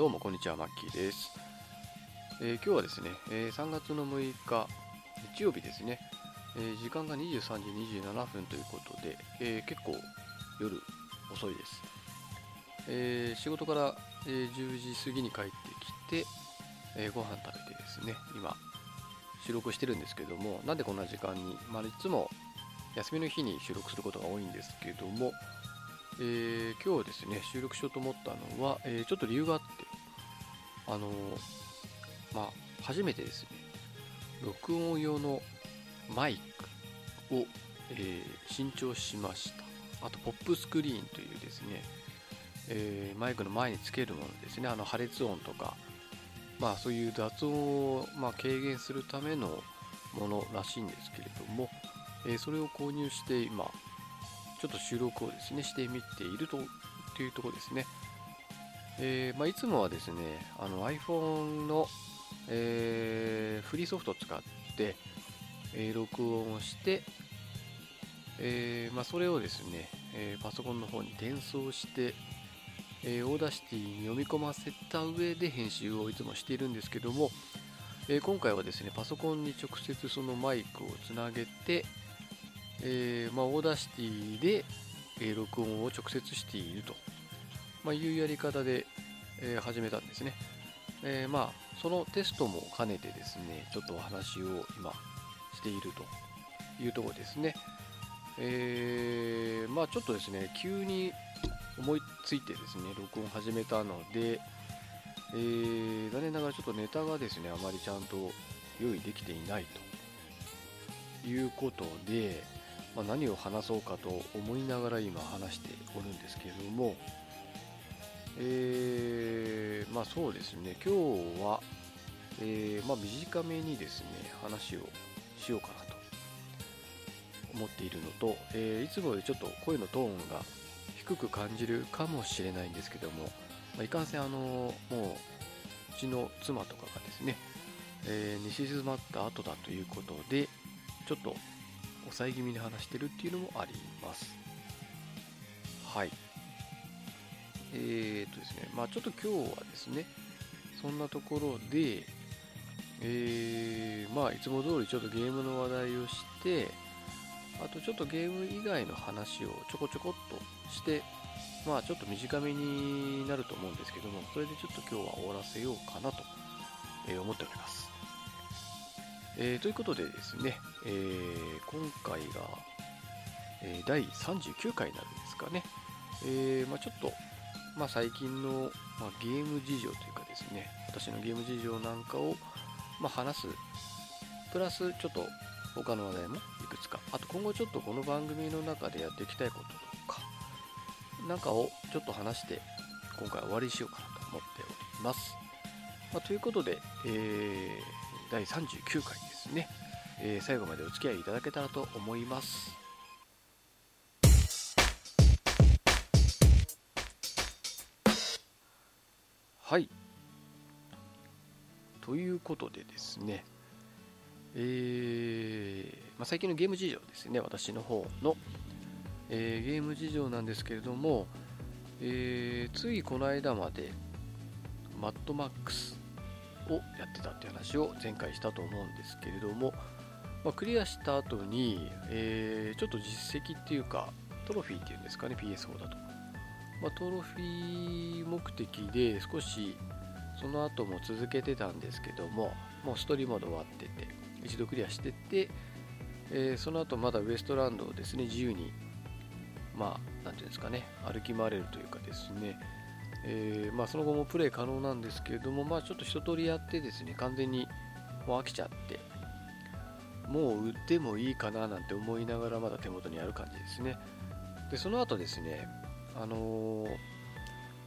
どうもこんにちは、マッキーです。えー今日はですね、えー3月の6日、日曜日ですね、えー時間が23時27分ということで、え結構夜遅いです。え仕事から、え10時過ぎに帰ってきて、えご飯食べてですね、今、収録してるんですけども、なんでこんな時間に、まあ、いつも休みの日に収録することが多いんですけども、えー今日ですね、収録しようと思ったのは、えーちょっと理由があって、あのまあ、初めてですね、録音用のマイクを、えー新調しました。あと、ポップスクリーンというですね、えーマイクの前につけるものですね、あの破裂音とか、まあ、そういう雑音を、まあ、軽減するためのものらしいんですけれども、えーそれを購入して今、ちょっと収録をですね、してみているとというところですね。えーまあ、いつもはですね、あの iPhone の、えーフリーソフトを使って、えー録音をして、えーまあ、それをですね、えーパソコンの方に転送して、えー Audacity に読み込ませた上で編集をいつもしているんですけども、えー今回はですね、パソコンに直接そのマイクをつなげて、えーまあ、 Audacity で、えー録音を直接していると、まあ、いうやり方で、えー始めたんですね。えーまあ、そのテストも兼ねてですね、ちょっとお話を今しているというところですね。えーまあちょっとですね、急に思いついてですね、録音始めたので、えー残念ながらちょっとネタがですね、あまりちゃんと用意できていないということで、まあ、何を話そうかと思いながら今話しておるんですけれども、えーまあそうですね、今日は、えーまあ、短めにですね、話をしようかなと思っているのと、えーいつもよりちょっと声のトーンが低く感じるかもしれないんですけども、まあ、いかんせん、あのもう、うちの妻とかがですね、えー寝静まった後だということで、ちょっと抑え気味に話してるっていうのもあります。はい。えー、とですね、まあちょっと今日はですね、そんなところで、えー、まあいつも通りちょっとゲームの話題をして、あとちょっとゲーム以外の話をちょこちょこっとして、まあちょっと短めになると思うんですけども、それでちょっと今日は終わらせようかなと、え思っております。えーということでですね、えー今回が、え第39回になるんですかね。えーまあ、ちょっと、まあ、最近の、まあ、ゲーム事情というかですね、私のゲーム事情なんかを、まあ、話す、プラスちょっと他の話題もいくつか、あと今後ちょっとこの番組の中でやっていきたいこととか、なんかをちょっと話して、今回は終わりしようかなと思っております。まあ、ということで、えー第39回ですね、えー最後までお付き合いいただけたらと思います。はい。ということでですね、えーまあ、最近のゲーム事情ですね、私の方の、えーゲーム事情なんですけれども、えーついこの間まで、マッドマックスをやってたっていう話を前回したと思うんですけれども、まあ、クリアした後に、えちょっと実績っていうか、トロフィーっていうんですかね、PS4 だと。まあ、トロフィー目的で少しその後も続けてたんですけども、もうストリーモード終わってて、一度クリアしてて、えーその後まだウエストランドをですね、自由に、まあ、なんていうんですかね、歩き回れるというかですね、えーまあ、その後もプレイ可能なんですけれども、まあ、ちょっと一通りやってですね、完全にもう飽きちゃって、もう売ってもいいかななんて思いながらまだ手元にある感じですね。で、その後ですね、あの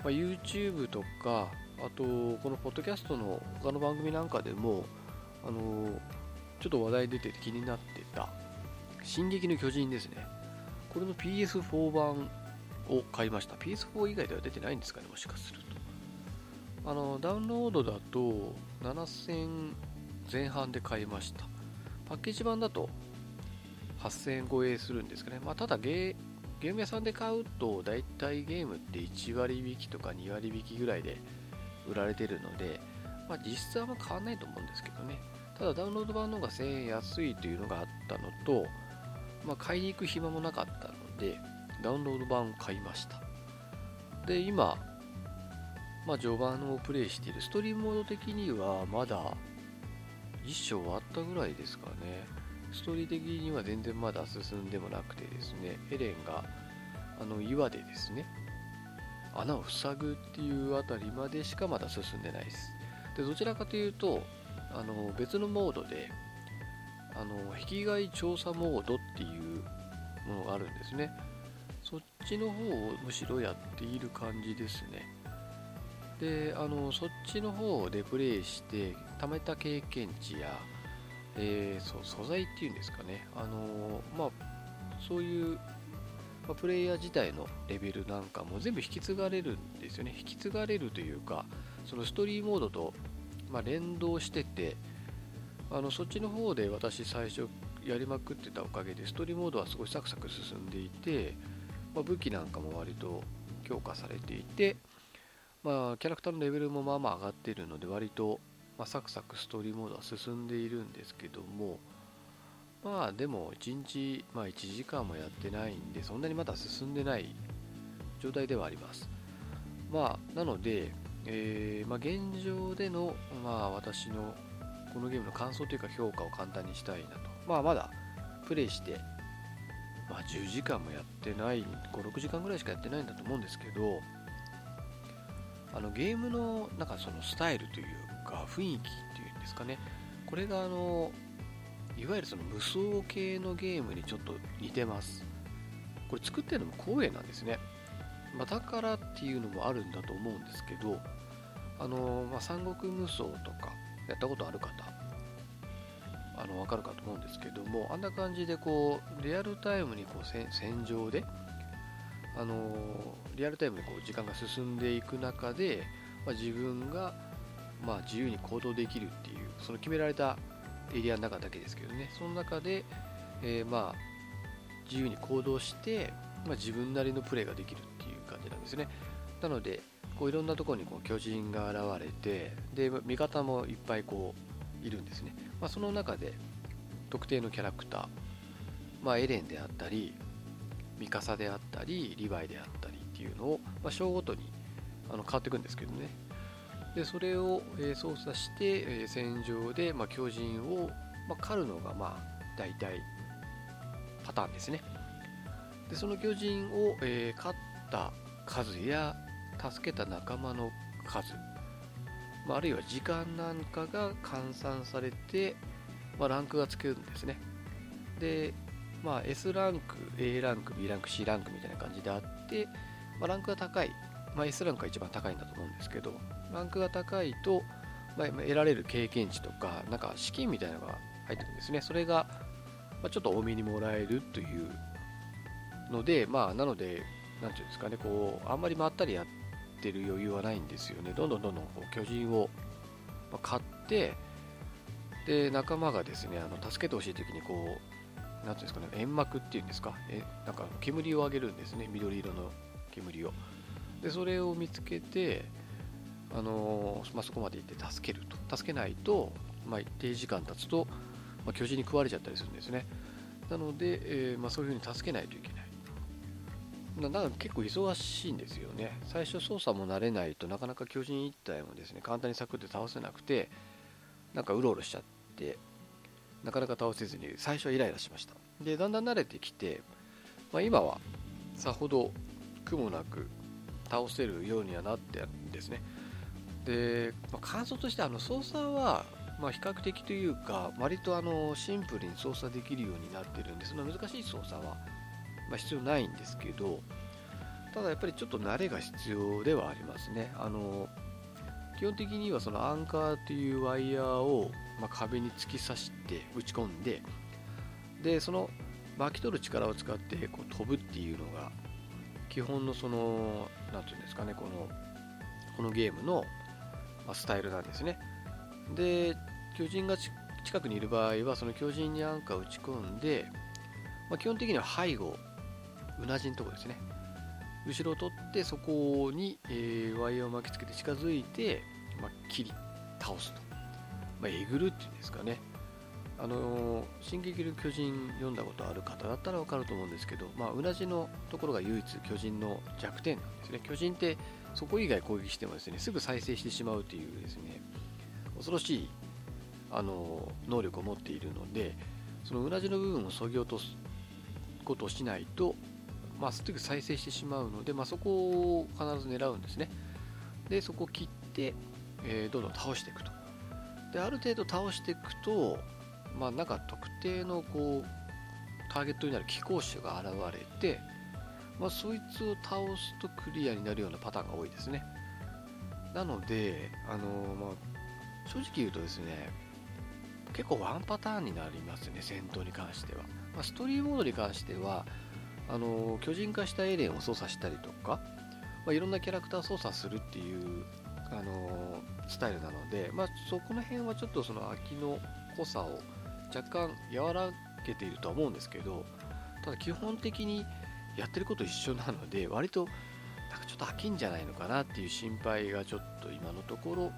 まあ、YouTube とか、あと、このポッドキャストの他の番組なんかでも、あのちょっと話題出てて気になってた、進撃の巨人ですね。これの PS4 版を買いました。PS4 以外では出てないんですかね、もしかすると。あの、ダウンロードだと7000前半で買いました。パッケージ版だと8000円超えするんですかね。まあ、ただゲー、ゲーム屋さんで買うと、だいたいゲームって1割引きとか2割引きぐらいで売られてるので、まあ、実質はあんま変わんないと思うんですけどね。ただダウンロード版の方が1000円安いというのがあったのと、まあ、買いに行く暇もなかったのでダウンロード版を買いました。で今、まあ、序盤をプレイしているストリームモード的にはまだ1章終わったぐらいですかね。ストーリー的には全然まだ進んでもなくてですねエレンがあの岩でですね穴を塞ぐっていうあたりまでしかまだ進んでないです。でどちらかというとあの別のモードであの引き換え調査モードっていうものがあるんですね。そっちの方をむしろやっている感じですね。であのそっちの方でプレイして貯めた経験値や、えー、そう素材っていうんですかね。あのまあそういうまあ、プレイヤー自体のレベルなんかも全部引き継がれるんですよね。引き継がれるというかそのストーリーモードと、まあ、連動しててあのそっちの方で私最初やりまくってたおかげでストーリーモードはすごいサクサク進んでいて、まあ、武器なんかも割と強化されていて、まあ、キャラクターのレベルもまあまあ上がっているので割と、まあ、サクサクストーリーモードは進んでいるんですけどもまあでも1日、まあ、1時間もやってないんでそんなにまだ進んでない状態ではあります。まあなので、えー、まあ、現状での、まあ、私のこのゲームの感想というか評価を簡単にしたいなと。まあまだプレイして、まあ、10時間もやってない56時間ぐらいしかやってないんだと思うんですけどあのゲームのなんかそのスタイルというか雰囲気っていうんですかね。これがあのいわゆるその無双系のゲームにちょっと似てます。これ作ってるのも光栄なんですね、まあ、だからっていうのもあるんだと思うんですけどあの、まあ、三国無双とかやったことある方あの分かるかと思うんですけどもあんな感じでこうリアルタイムにこう戦場であのリアルタイムにこう時間が進んでいく中で、まあ、自分がまあ自由に行動できるっていうその決められたエリアの中だけですけどね。その中で、えー、まあ自由に行動して、まあ、自分なりのプレーができるっていう感じなんですね。なのでこういろんなところにこう巨人が現れてで味方もいっぱいこういるんですね、まあ、その中で特定のキャラクター、まあ、エレンであったりミカサであったりリヴァイであったりっていうのを、まあ、章ごとにあの変わっていくんですけどね。でそれを、え操作して、え戦場で、ま巨人を、ま狩るのがまあ大体パターンですね。でその巨人を、え勝った数や助けた仲間の数、まあ、るいは時間なんかが換算されて、ま、ランクがつけるんですね。で、まあ、S ランク A ランク B ランク C ランクみたいな感じであって、ま、ランクが高い、まあ、S ランクが一番高いんだと思うんですけどランクが高いと、まあ、得られる経験値とか、なんか資金みたいなのが入ってくるんですね。それが、ま、ちょっと多めにもらえるというので、まあ、なので、なんていうんですかね、こう、あんまりまったりやってる余裕はないんですよね。どんどんどんどんこう巨人を買って、で、仲間がですね、あの助けてほしいときに、こう、なんていうんですかね、煙幕っていうんですか、えなんか煙を上げるんですね、緑色の煙を。で、それを見つけて、あのまあ、そこまで行って助けると。助けないと、まあ、一定時間経つと、まあ、巨人に食われちゃったりするんですね。なので、えー、まあ、そういうふうに助けないといけない。なだか結構忙しいんですよね。最初操作も慣れないとなかなか巨人一体もですね簡単にサクッと倒せなくてなんかうろうろしちゃってなかなか倒せずに最初はイライラしました。でだんだん慣れてきて、まあ、今はさほど苦もなく倒せるようにはなってんですね。で、まあ、感想としてあの操作は、まあ、比較的というか割とあのシンプルに操作できるようになってるんでその難しい操作は、ま、必要ないんですけどただやっぱりちょっと慣れが必要ではありますね。あの基本的にはそのアンカーというワイヤーを、ま壁に突き刺して打ち込んででその巻き取る力を使ってこう飛ぶっていうのが基本のその何て言うんですかねこのこのゲームのスタイルなんですね。で、巨人が近くにいる場合は、その巨人にアンカーを打ち込んで、まあ、基本的には背後、うなじのとこですね。後ろを取ってそこに、えー、ワイヤーを巻きつけて近づいて、まあ、切り倒すと、まあ、えぐるっていうんですかねあのー「進撃の巨人」読んだことある方だったら分かると思うんですけど、まあ、うなじのところが唯一巨人の弱点なんですね巨人ってそこ以外攻撃してもですね。すぐ再生してしまうというですね恐ろしいあの能力を持っているのでそのうなじの部分を削ぎ落とすことをしないと、まあ、すぐ再生してしまうので、まあ、そこを必ず狙うんですね。でそこを切って、えー、どんどん倒していくと。である程度倒していくと、まあ、なんか特定のこうターゲットになる貴公子が現れて、まあ、そいつを倒すとクリアになるようなパターンが多いですね。なので、あのまあ、正直言うとですね結構ワンパターンになりますね戦闘に関しては、まあ、ストーリーモードに関してはあの巨人化したエレンを操作したりとか、まあ、いろんなキャラクターを操作するっていうあのスタイルなので、まあ、そこの辺はちょっとその飽きの濃さを若干和らげているとは思うんですけどただ基本的にやってること一緒なので割となんかちょっと飽きんじゃないのかなっていう心配がちょっと今のところ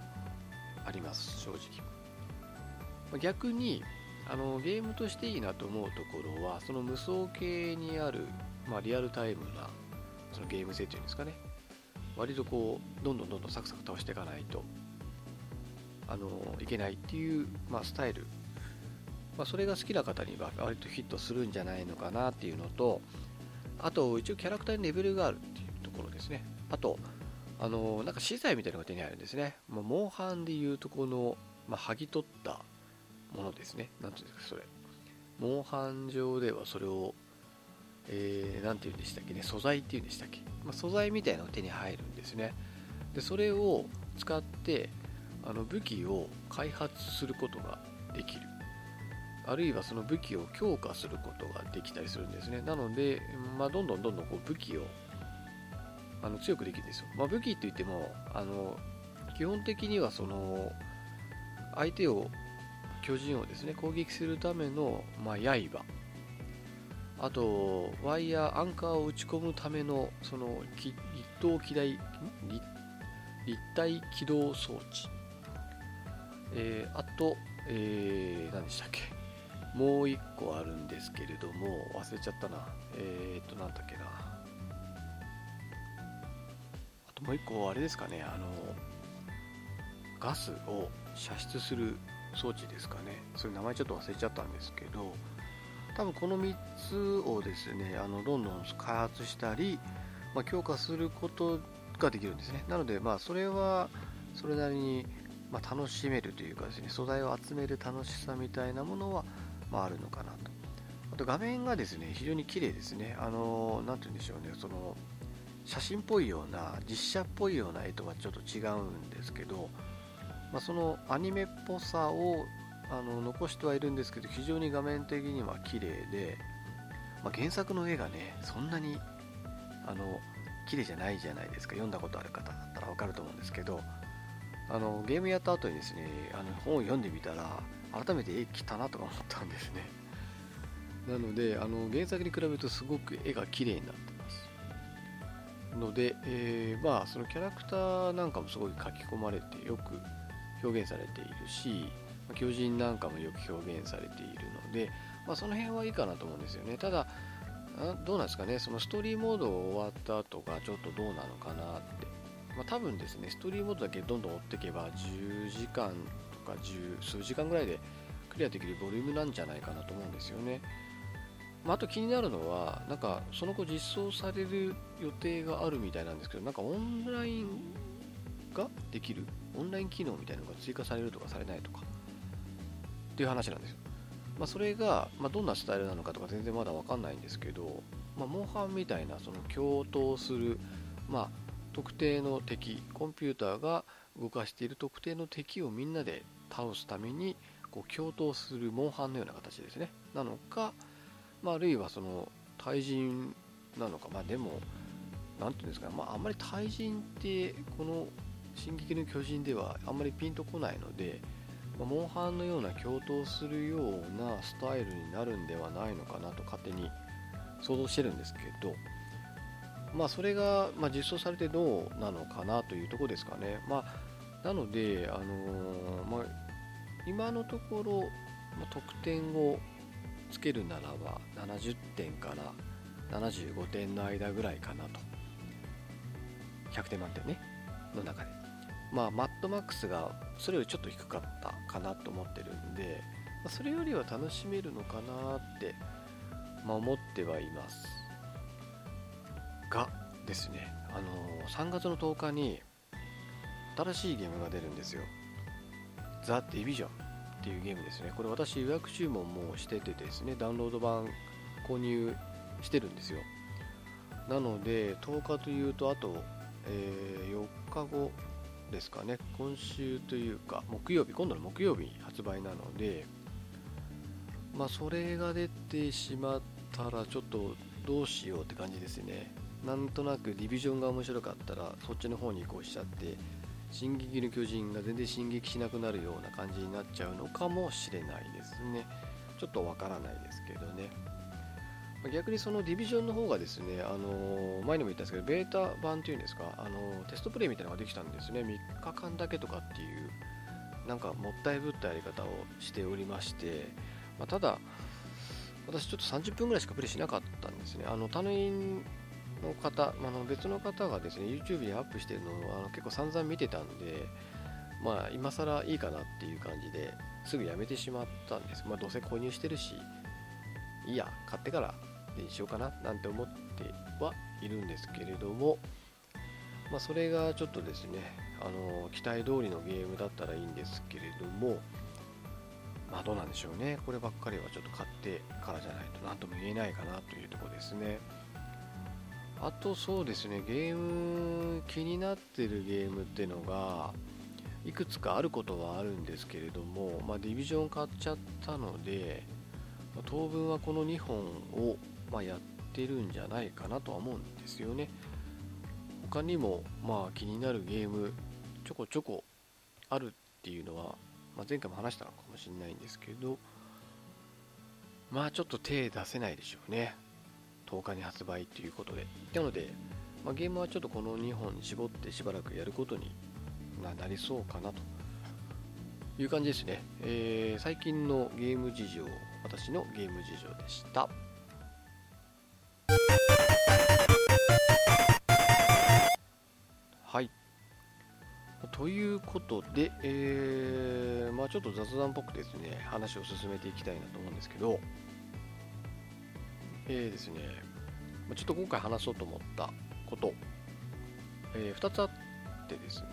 あります正直。逆にあのゲームとしていいなと思うところはその無双系にある、まあ、リアルタイムなそのゲーム性というんですかね。割とこうどんどんどんどんサクサク倒していかないとあのいけないっていう、まあ、スタイル、まあ、それが好きな方には割とヒットするんじゃないのかなっていうのとあと一応キャラクターにレベルがあるっていうところですね。あとあのなんか資材みたいなのが手に入るんですね、まあ、モンハンでいうとこの、まあ、剥ぎ取ったものですね。なんていうんですかそれ。モンハン上ではそれをえー、て言うんでしたっけね。素材っていうんでしたっけ、まあ、素材みたいなのが手に入るんですね。でそれを使ってあの武器を開発することができる。あるいはその武器を強化することができたりするんですね。なので、まあ、どんどんどんどんこう武器をあの強くできるんですよ、まあ、武器って言ってもあの基本的にはその相手を巨人をですね攻撃するための、まあ、刃。あとワイヤーアンカーを打ち込むためのその立体機台立体起動装置、えー、あと、えー、何でしたっけ？もう1個あるんですけれども忘れちゃったな。えー、っとなんだっけな。あともう1個あれですかね。あのガスを射出する装置ですかね。それ名前ちょっと忘れちゃったんですけど多分この3つをですねあのどんどん開発したり、まあ、強化することができるんですね。なのでまあそれはそれなりにま楽しめるというかですね素材を集める楽しさみたいなものはまあ、るのかなと。あと画面がですね非常に綺麗ですね。あの何て言うんでしょうね。その写真っぽいような実写っぽいような絵とはちょっと違うんですけど、まあ、そのアニメっぽさをあの残してはいるんですけど非常に画面的には綺麗で、まあ、原作の絵がねそんなにあの綺麗じゃないじゃないですか。読んだことある方だったら分かると思うんですけどあのゲームやった後にですねあの本を読んでみたら改めて絵来たなとか思ったんですねなのであの原作に比べるとすごく絵が綺麗になってますので、えー、まあそのキャラクターなんかもすごい書き込まれてよく表現されているし巨人なんかもよく表現されているので、まあ、その辺はいいかなと思うんですよね。ただ、どうなんですかね、そのストーリーモード終わった後がちょっとどうなのかなって。まあ、多分ですね、ストーリーモードだけどんどん追っていけば、10時間か10数時間ぐらいでクリアできるボリュームなんじゃないかなと思うんですよね。まあ、あと気になるのは、なんかその後実装される予定があるみたいなんですけど、なんかオンラインができる、オンライン機能みたいなのが追加されるとかされないとか、っていう話なんですよ。まあ、それが、まあ、どんなスタイルなのかとか全然まだ分かんないんですけど、まあ、モンハンみたいなその共闘する、まあ、特定の敵コンピューターが動かしている特定の敵をみんなで倒すためにこう共闘するモンハンのような形ですね。なのか、まあ、あるいはその対人なのか。まあでも何ていうんですか、まあ、あんまり対人ってこの「進撃の巨人」ではあんまりピンとこないのでまモンハンのような共闘するようなスタイルになるんではないのかなと勝手に想像してるんですけど、まあ、それが、まあ、実装されてどうなのかなというとこですかね。まあ、なので、あのー、まあ、今のところ、まあ、得点をつけるならば70点から75点の間ぐらいかなと。100点満点ね、の中で。まあ、マットマックスがそれよりちょっと低かったかなと思ってるんで、まあ、それよりは楽しめるのかなって、まあ、思ってはいます。がですね、あのー、3月の10日に新しいゲームが出るんですよ。ザ・ディビジョンっていうゲームですね。これ私予約注文もしててですね、ダウンロード版購入してるんですよ。なので、10日というと、あと、えー、4日後ですかね、今週というか、木曜日、今度の木曜日発売なので、まあ、それが出てしまったら、ちょっとどうしようって感じですね。なんとなくディビジョンが面白かったらそっちの方に移行しちゃって進撃の巨人が全然進撃しなくなるような感じになっちゃうのかもしれないですね。ちょっとわからないですけどね。逆にそのディビジョンの方がですね、あの前にも言ったんですけど、ベータ版っていうんですか、あのテストプレイみたいなのができたんですね、3日間だけとかっていう、なんかもったいぶったやり方をしておりまして、まあ、ただ、私ちょっと30分ぐらいしかプレイしなかったんですね。あの、他人の方、まあの別の方がですね、YouTube にアップしてるのをあの結構散々見てたんで、まあ、今更いいかなっていう感じですぐやめてしまったんです。まあ、どうせ購入してるし、いいや、買ってからにしようかななんて思ってはいるんですけれども、まあ、それがちょっとですね、あの期待通りのゲームだったらいいんですけれども、まあどうなんでしょうね。こればっかりはちょっと買ってからじゃないと何とも言えないかなというところですね。あとそうですね、ゲーム、気になってるゲームっていうのが、いくつかあることはあるんですけれども、まあ、ディビジョン買っちゃったので、ま、当分はこの2本を、まあ、やってるんじゃないかなとは思うんですよね。他にも、まあ、気になるゲーム、ちょこちょこあるっていうのは、まあ、前回も話したのかもしれないんですけど、まあちょっと手出せないでしょうね。10日に発売ということで。なので、まあ、ゲームはちょっとこの2本に絞ってしばらくやることになりそうかなという感じですね。えー、最近のゲーム事情、私のゲーム事情でした。はい。ということで、えー、まあちょっと雑談っぽくですね、話を進めていきたいなと思うんですけど、えーですね、ちょっと今回話そうと思ったこと、えー、2つあってですね、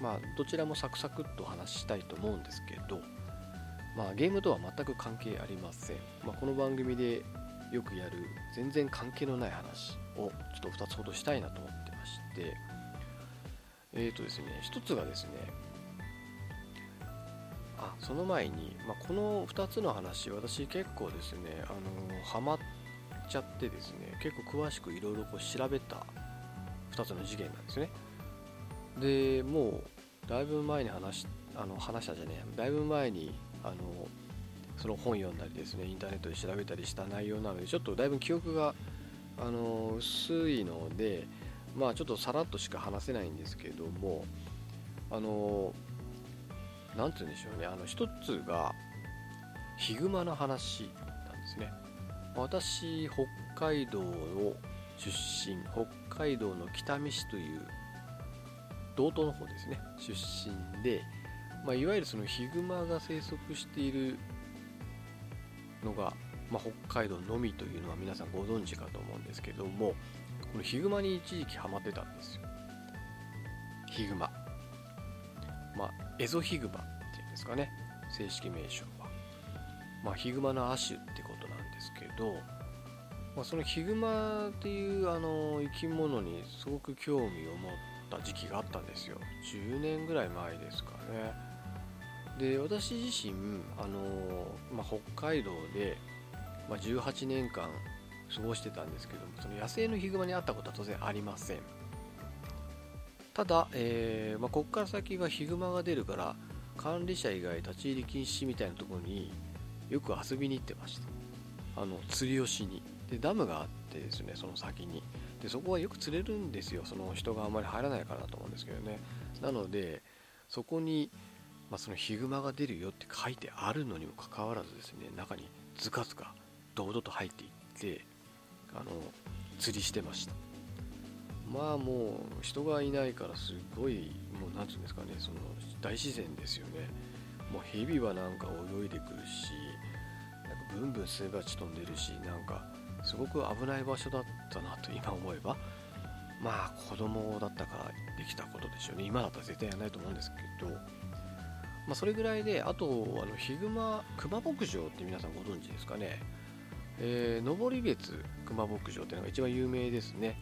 まあ、どちらもサクサクっと話したいと思うんですけど、まあ、ゲームとは全く関係ありません。まあ、この番組でよくやる全然関係のない話をちょっと2つほどしたいなと思ってまして、えっ、ー、とですね、1つがですね、あ、その前に、まあ、この2つの話、私結構ですね、あのハマってちゃってですね結構詳しくいろいろ調べた2つの事件なんですね。でもうだいぶ前に話しあの話したじゃねえだいぶ前にあのその本読んだりですねインターネットで調べたりした内容なのでちょっとだいぶ記憶があの薄いのでまあちょっとさらっとしか話せないんですけどもあの何て言うんでしょうね。あの一つがヒグマの話なんですね。私北海道の出身北海道の北見市という道東の方ですね。出身で、まあ、いわゆるそのヒグマが生息しているのが、まあ、北海道のみというのは皆さんご存知かと思うんですけどもこのヒグマに一時期ハマってたんですよ。ヒグマ。まあエゾヒグマっていうんですかね。正式名称は。まあヒグマの亜種ってことど、まあ、そのヒグマっていうあの生き物にすごく興味を持った時期があったんですよ。10年ぐらい前ですかね。で私自身あの、まあ、北海道で、まあ、18年間過ごしてたんですけどもその野生のヒグマに会ったことは当然ありません。ただ、えーまあ、ここから先がヒグマが出るから管理者以外立ち入り禁止みたいなところによく遊びに行ってましたあの釣りをしに。でダムがあってですねその先に。でそこはよく釣れるんですよ。その人があんまり入らないからだと思うんですけどね。なのでそこに、まあ、そのヒグマが出るよって書いてあるのにもかかわらずですね中にズカズカ堂々と入っていってあの釣りしてました。まあもう人がいないからすごいもう何て言うんですかねその大自然ですよね。もう蛇はなんか泳いでくるしブンブンスズバチ飛んでるしなんかすごく危ない場所だったなと今思えば。まあ子供だったからできたことでしょうね。今だったら絶対やらないと思うんですけど。まあ、それぐらいであとあのヒグマ熊牧場って皆さんご存知ですかね。えー、登別熊牧場っていうのが一番有名ですね。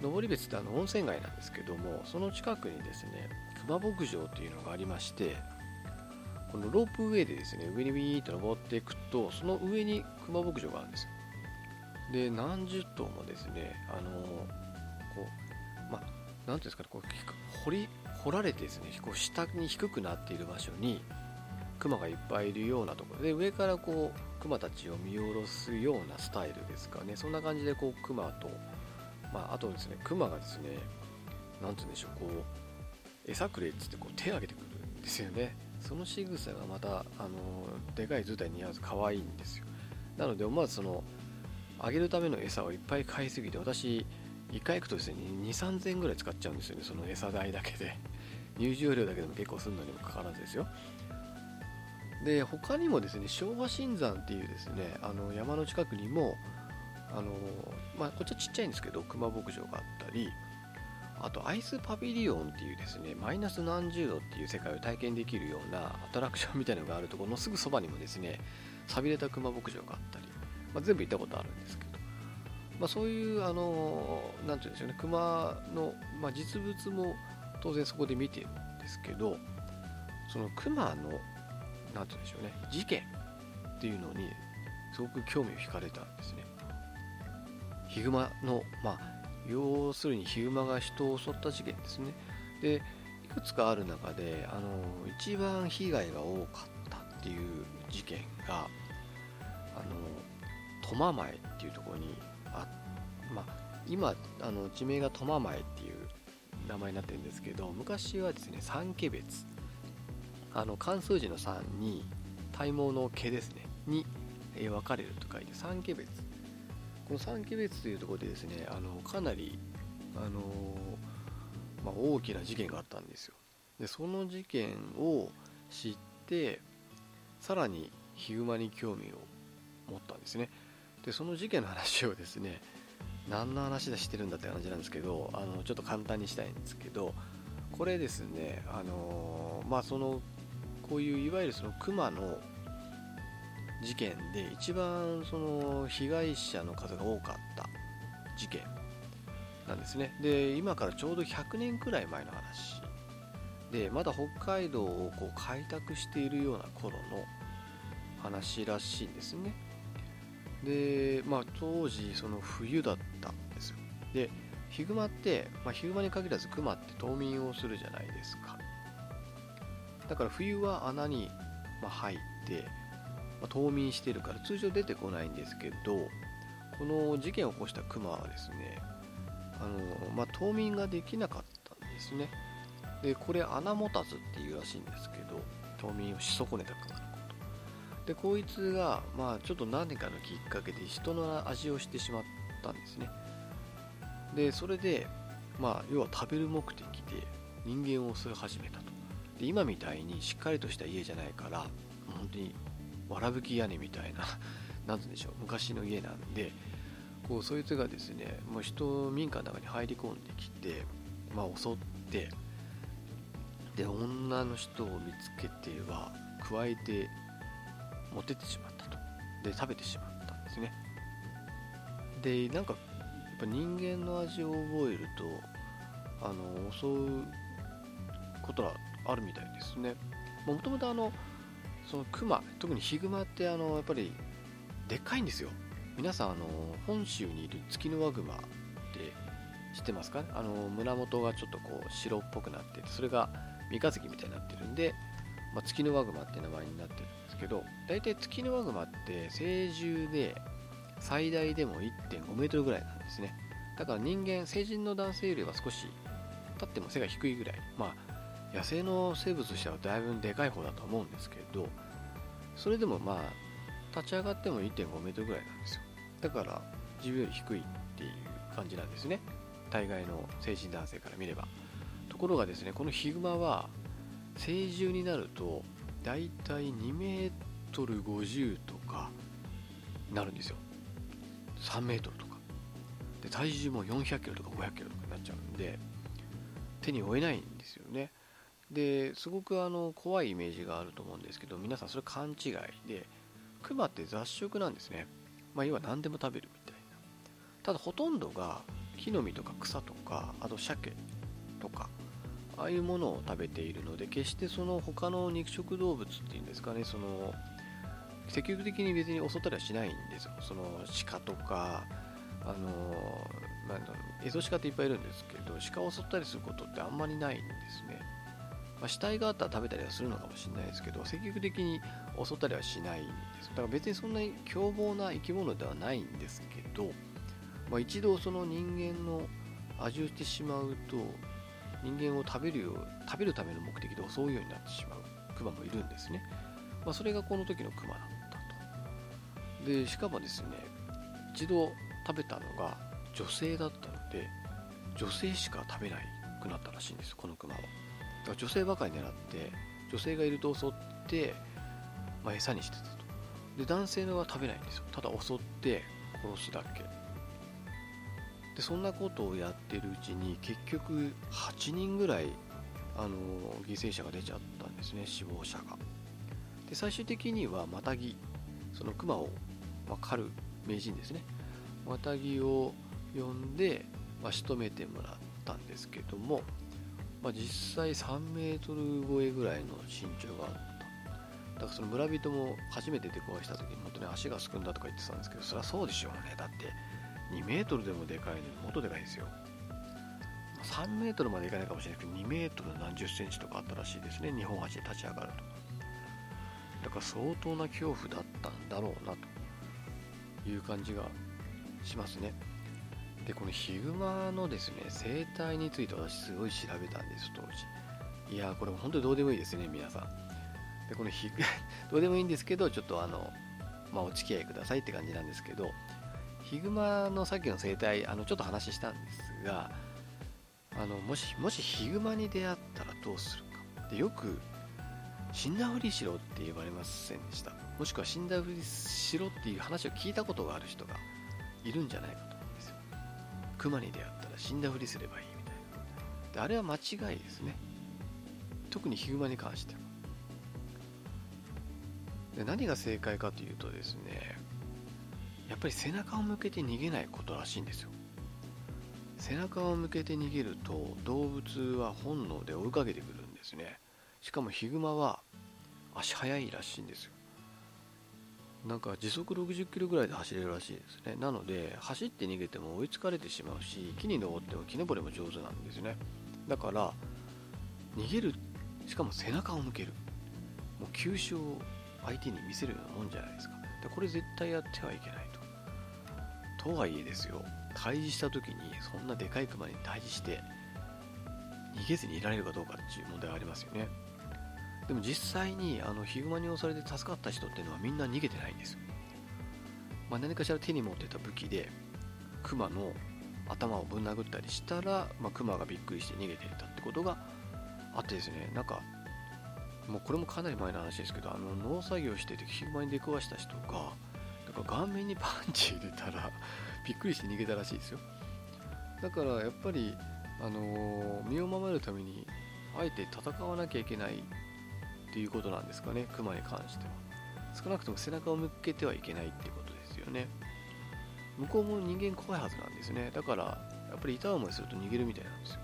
登別ってあの温泉街なんですけどもその近くにですね熊牧場っていうのがありましてこのロープウェイでですね上にビーッと登っていくとその上に熊牧場があるんですよ。で何十頭もですねあのこうまあ何ていうんですかねこう掘り掘られてですねこう下に低くなっている場所にクマがいっぱいいるようなところ。で上からこうクマたちを見下ろすようなスタイルですかね。そんな感じでこうクマと、まあ、あとですねクマがですね何て言うんでしょうこう餌くれっつってこう手を挙げてくるんですよね。その仕草がまたあのでかい図体に似合わず可愛いんですよ。なので思わずそのあげるための餌をいっぱい買いすぎて私1回行くとですね2 3 0 0 0円ぐらい使っちゃうんですよねその餌代だけで。入場料だけでも結構するのにもかかわらずですよ。で他にもですね昭和新山っていうですねあの山の近くにもあのまあ、こっちはちっちゃいんですけど熊牧場があったりあとアイスパビリオンっていうですねマイナス何十度っていう世界を体験できるようなアトラクションみたいなのがあるところのすぐそばにもですね寂れた熊牧場があったり、まあ、全部行ったことあるんですけど、まあ、そういうあの何て言うんでしょうね熊の、まあ、実物も当然そこで見てるんですけどその熊の何て言うんでしょうね事件っていうのにすごく興味を惹かれたんですね。ヒグマのまあ要するにヒグマが人を襲った事件ですね。でいくつかある中であの一番被害が多かったっていう事件があの苫前っていうところにあまあ今あの地名が苫前っていう名前になってるんですけど昔はですね三家別。あの漢数字の3に体毛の毛ですねに分かれると書いて三家別。この三家別というところでですねあのかなりあの、まあ、大きな事件があったんですよ。でその事件を知ってさらにヒグマに興味を持ったんですね。でその事件の話をですね何の話でしてるんだって感じなんですけどあのちょっと簡単にしたいんですけどこれですねあのまあそのこういういわゆるその熊の事件で一番その被害者の数が多かった事件なんですね。で今からちょうど100年くらい前の話。でまだ北海道をこう開拓しているような頃の話らしいんですね。でまあ当時その冬だったんですよ。でヒグマって、まあ、ヒグマに限らずクマって冬眠をするじゃないですか。だから冬は穴に、ま入って、まあ、冬眠してるから通常出てこないんですけどこの事件を起こしたクマはですねあの、まあ、冬眠ができなかったんですね。でこれ穴持たずっていうらしいんですけど冬眠をし損ねたクマのこと。でこいつが、まあ、ちょっと何かのきっかけで人の味をしてしまったんですね。でそれでまあ要は食べる目的で人間を襲い始めたと。で今みたいにしっかりとした家じゃないから本当にわらぶき屋根みたいな何て言うんでしょう昔の家なんでこうそいつがですねもう人民家の中に入り込んできて、まあ、襲ってで女の人を見つけては加えて持ってってしまったと。で食べてしまったんですね。でなんかやっぱ人間の味を覚えるとあの襲うことはあるみたいですね。もともとあのそのクマ特にヒグマってあのやっぱりでっかいんですよ。皆さんあの本州にいるツキノワグマって知ってますか？あの胸元がちょっとこう白っぽくなっててそれが三日月みたいになってるんで、まあ、ツキノワグマって名前になってるんですけど大体ツキノワグマって成獣で最大でも1.5メートルぐらいなんですね。だから人間成人の男性よりは少し立っても背が低いぐらい。まあ野生の生物としてはだいぶでかい方だと思うんですけどそれでもまあ立ち上がっても1.5メートルぐらいなんですよ。だから自分より低いっていう感じなんですね。大概の成人男性から見れば。ところがですねこのヒグマは成獣になるとだいたい2メートル50とかなるんですよ。3メートルとか。で体重も400キロとか500キロとかになっちゃうんで手に負えないんですよね。ですごくあの怖いイメージがあると思うんですけど皆さんそれ勘違いでクマって雑食なんですね。まあ要は何でも食べるみたいな。ただほとんどが木の実とか草とかあと鮭とかああいうものを食べているので決してその他の肉食動物っていうんですかねその積極的に別に襲ったりはしないんですよ。その鹿とかあのまあ、エゾシカっていっぱいいるんですけど鹿を襲ったりすることってあんまりないんですね、まあ、死体があったら食べたりはするのかもしれないですけど積極的に襲ったりはしないんですだから別にそんなに凶暴な生き物ではないんですけど、まあ、一度その人間の味をしてしまうと人間を食べるよう食べるための目的で襲うようになってしまうクマもいるんですね、まあ、それがこの時のクマだったと。でしかもですね一度食べたのが女性だったので女性しか食べなくなったらしいんですこのクマは。女性ばかり狙って女性がいると襲って、まあ、餌にしてたと。で男性のは食べないんですよ。ただ襲って殺すだけ。でそんなことをやってるうちに結局8人ぐらいあの犠牲者が出ちゃったんですね死亡者が。で最終的にはマタギ。そのクマを、まあ、狩る名人ですね。マタギを呼んで、まあ、仕留めてもらったんですけども、まあ、実際3メートル超えぐらいの身長があった。だからその村人も初めて出くわした時に本当に足がすくんだとか言ってたんですけどそりゃそうでしょうね。だって2メートルでもでかいのにもっとでかいですよ。3メートルまでいかないかもしれないけど2メートル何十センチとかあったらしいですね。日本橋に立ち上がると。だから相当な恐怖だったんだろうなという感じがしますね。でこのヒグマのですね生態について私すごい調べたんです当時。いやこれ本当にどうでもいいですね皆さん。でこのヒグ どうでもいいんですけどちょっとあのまあお付き合いくださいって感じなんですけどヒグマのさっきの生態あのちょっと話したんですがあのもしもしヒグマに出会ったらどうするか。でよく死んだふりしろって言われませんでした。もしくは死んだふりしろっていう話を聞いたことがある人がいるんじゃないかと。熊に出会ったら死んだふりすればいいみたいなであれは間違いですね。特にヒグマに関しては。で何が正解かというとですねやっぱり背中を向けて逃げないことらしいんですよ。背中を向けて逃げると動物は本能で追いかけてくるんですね。しかもヒグマは足速いらしいんですよ。なんか時速60キロぐらいで走れるらしいですね。なので走って逃げても追いつかれてしまうし木に登っても木登りも上手なんですね。だから逃げるしかも背中を向ける。もう急所を相手に見せるようなもんじゃないですか。でこれ絶対やってはいけないと。とはいえですよ退治した時にそんなでかいクマに対峙して逃げずにいられるかどうかっていう問題がありますよね。でも実際にあのヒグマに襲われて助かった人っていうのはみんな逃げてないんですよ、まあ、何かしら手に持ってた武器でクマの頭をぶん殴ったりしたら、まあ、クマがびっくりして逃げていたってことがあってですね。なんかもうこれもかなり前の話ですけどあの農作業しててヒグマに出くわした人がなんか顔面にパンチ入れたらびっくりして逃げたらしいですよ。だからやっぱり、あのー、身を守るためにあえて戦わなきゃいけないっていうことなんですかね、クマに関しては。少なくとも背中を向けてはいけないっていうことですよね。向こうも人間怖いはずなんですね。だから、やっぱり痛い思いすると逃げるみたいなんですよ。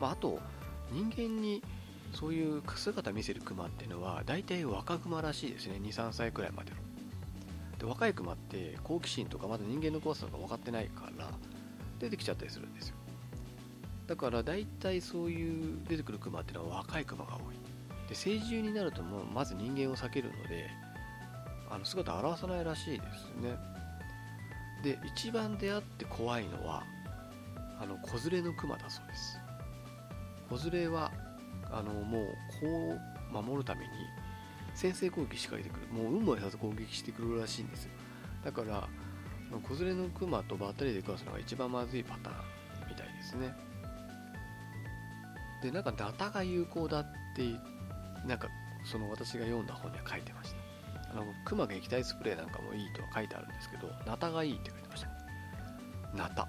まあ、あと、人間にそういう姿見せるクマっていうのは、大体若クマらしいですね。2、3歳くらいまでの。で若いクマって好奇心とかまだ人間の怖さとか分かってないから出てきちゃったりするんですよだから大体そういう出てくるクマっていうのは若いクマが多いで成獣になるともうまず人間を避けるのであの姿を現さないらしいですね。で一番出会って怖いのはあの子連れのクマだそうです。子連れはあのもう子を守るために先制攻撃仕掛けてくる。もう運もやさず攻撃してくるらしいんですよ。だから子連れのクマとばったりで暮らすのが一番まずいパターンみたいですね。でなんかナタが有効だって言ってなんかその私が読んだ本には書いてました。あのクマ撃退スプレーなんかもいいとは書いてあるんですけどナタがいいって書いてました。ねナタ。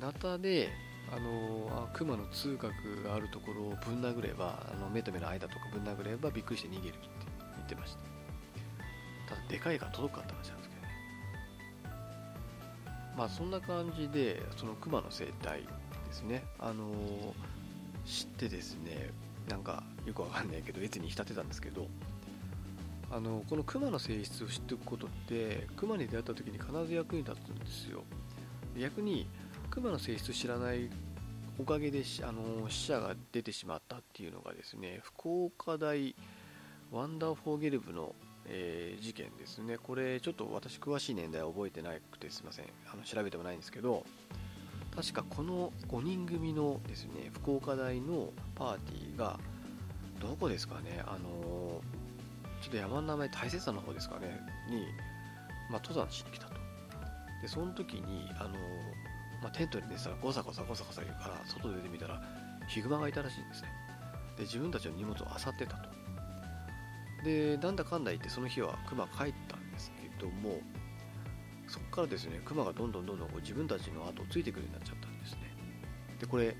ナタであのクマの通学があるところをぶん殴ればあの目と目の間とかぶん殴ればびっくりして逃げるって言ってました。ただでかいから届くかった話なんですけどね。まあそんな感じでそのクマの生態ですね。あの知ってですねなんかよくわかんないけど別に浸ってたんですけどあのこのクマの性質を知っておくことってクマに出会った時に必ず役に立つんですよ。逆にクマの性質を知らないおかげであの死者が出てしまったっていうのがですね福岡大ワンダーフォーゲル部の、えー、事件ですね。これちょっと私詳しい年代は覚えてなくてすいません。あの調べてもないんですけど確かこの5人組のですね福岡大のパーティーがどこですかね？あのちょっと山の名前大雪山の方ですかね？に、まあ、登山しに来たと。でその時にあの、まあ、テントに寝てたらゴサゴサゴサゴサ言うから外で出てみたらヒグマがいたらしいんですね。で自分たちの荷物を漁ってたと。でなんだかんだ言ってその日はクマ帰ったんですけどもそこからですねクマがどんどんどんどんこう自分たちの後をついてくるようになっちゃったんですね。でこれ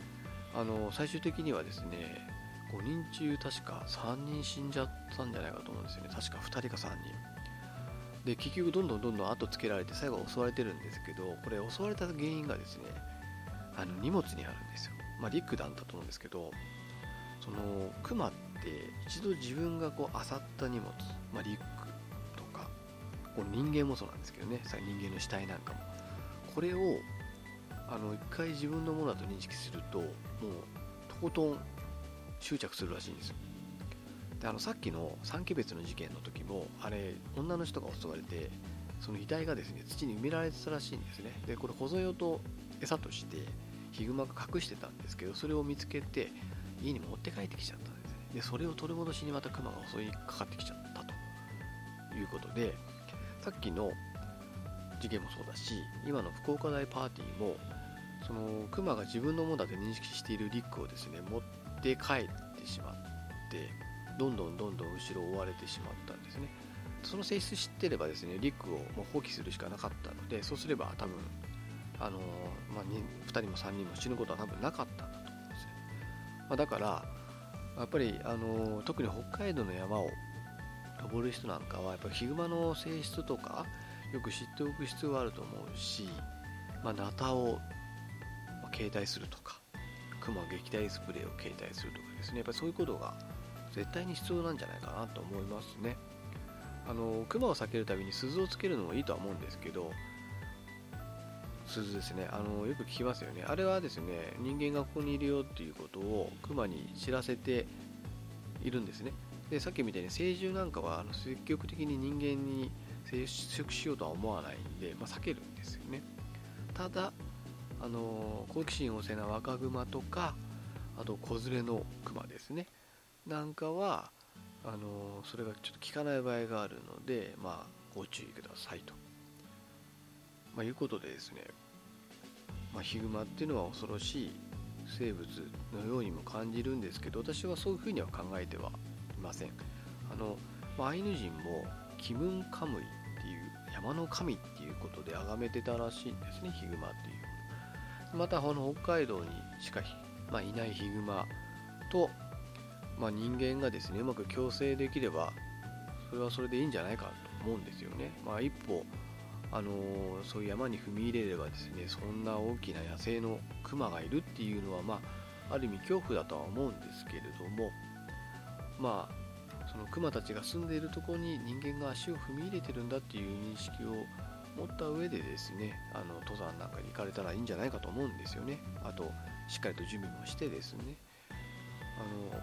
あの最終的にはですね5人中確か3人死んじゃったんじゃないかと思うんですよね。確か2人か3人。で結局どんどんどんどん後つけられて最後襲われてるんですけどこれ襲われた原因がですねあの荷物にあるんですよ。まあリックなんだと思うんですけどそのクマって一度自分がこう漁った荷物、まあ、リックこ人間もそうなんですけどね。人間の死体なんかも。これをあの一回自分のものだと認識するともうとことん執着するらしいんですよ。であのさっきの三毛別の事件の時もあれ女の人が襲われてその遺体がですね土に埋められてたらしいんですね。でこれ保存用と餌としてヒグマが隠してたんですけどそれを見つけて家に持って帰ってきちゃったんですね。でそれを取り戻しにまたクマが襲いかかってきちゃったと。いうことでさっきの事件もそうだし今の福岡大パーティーもそのクマが自分のものだと認識しているリックをですね持って帰ってしまってどんどんどんどん後ろを追われてしまったんですね。その性質知ってればですねリックをもう放棄するしかなかったのでそうすれば多分あの、まあ、2, 2人も3人も死ぬことは多分なかったんだと思うんですね、まあ、だからやっぱりあの特に北海道の山を登る人なんかはやっぱヒグマの性質とかよく知っておく必要があると思うし、まあ、ナタを携帯するとかクマ撃退スプレーを携帯するとかですね。やっぱりそういうことが絶対に必要なんじゃないかなと思いますね。あのクマを避けるたびに鈴をつけるのもいいとは思うんですけど鈴ですね。あのよく聞きますよね。あれはですね人間がここにいるよっていうことをクマに知らせているんですね。でさっきみたいに成獣なんかはあの積極的に人間に接触しようとは思わないんで、まあ、避けるんですよね。ただあの好奇心旺盛な若熊とかあと子連れの熊ですね。なんかはあのそれがちょっと効かない場合があるので、まあ、ご注意くださいと、まあ、いうことでですね、まあ、ヒグマっていうのは恐ろしい生物のようにも感じるんですけど私はそういうふうには考えてはいません。あの、まあ、アイヌ人もキムンカムイっていう山の神っていうことで崇めてたらしいんですねヒグマっていうまたこの北海道にしか、まあ、いないヒグマと、まあ、人間がですねうまく共生できればそれはそれでいいんじゃないかと思うんですよね、まあ、一歩あのー、そういう山に踏み入れればですねそんな大きな野生のクマがいるっていうのはまあある意味恐怖だとは思うんですけれどもまあそのクマたちが住んでいるところに人間が足を踏み入れてるんだっていう認識を持った上でですねあの登山なんかに行かれたらいいんじゃないかと思うんですよね。あとしっかりと準備もしてですね。あの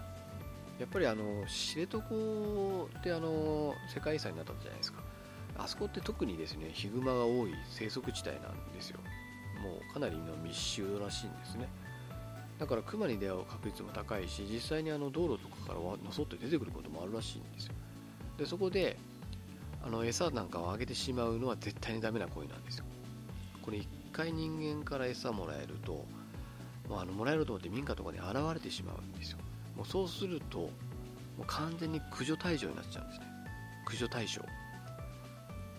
やっぱりあの知床ってあの世界遺産になったじゃないですか。あそこって特にですねヒグマが多い生息地帯なんですよ。もうかなりの密集らしいんですね。だからクマに出会う確率も高いし実際にあの道路とかからのそって出てくることもあるらしいんですよ。でそこであの餌なんかをあげてしまうのは絶対にダメな行為なんですよ。これ一回人間から餌もらえると、まあ、あのもらえると思って民家とかに現れてしまうんですよ。もうそうするともう完全に駆除対象になっちゃうんですね。駆除対象。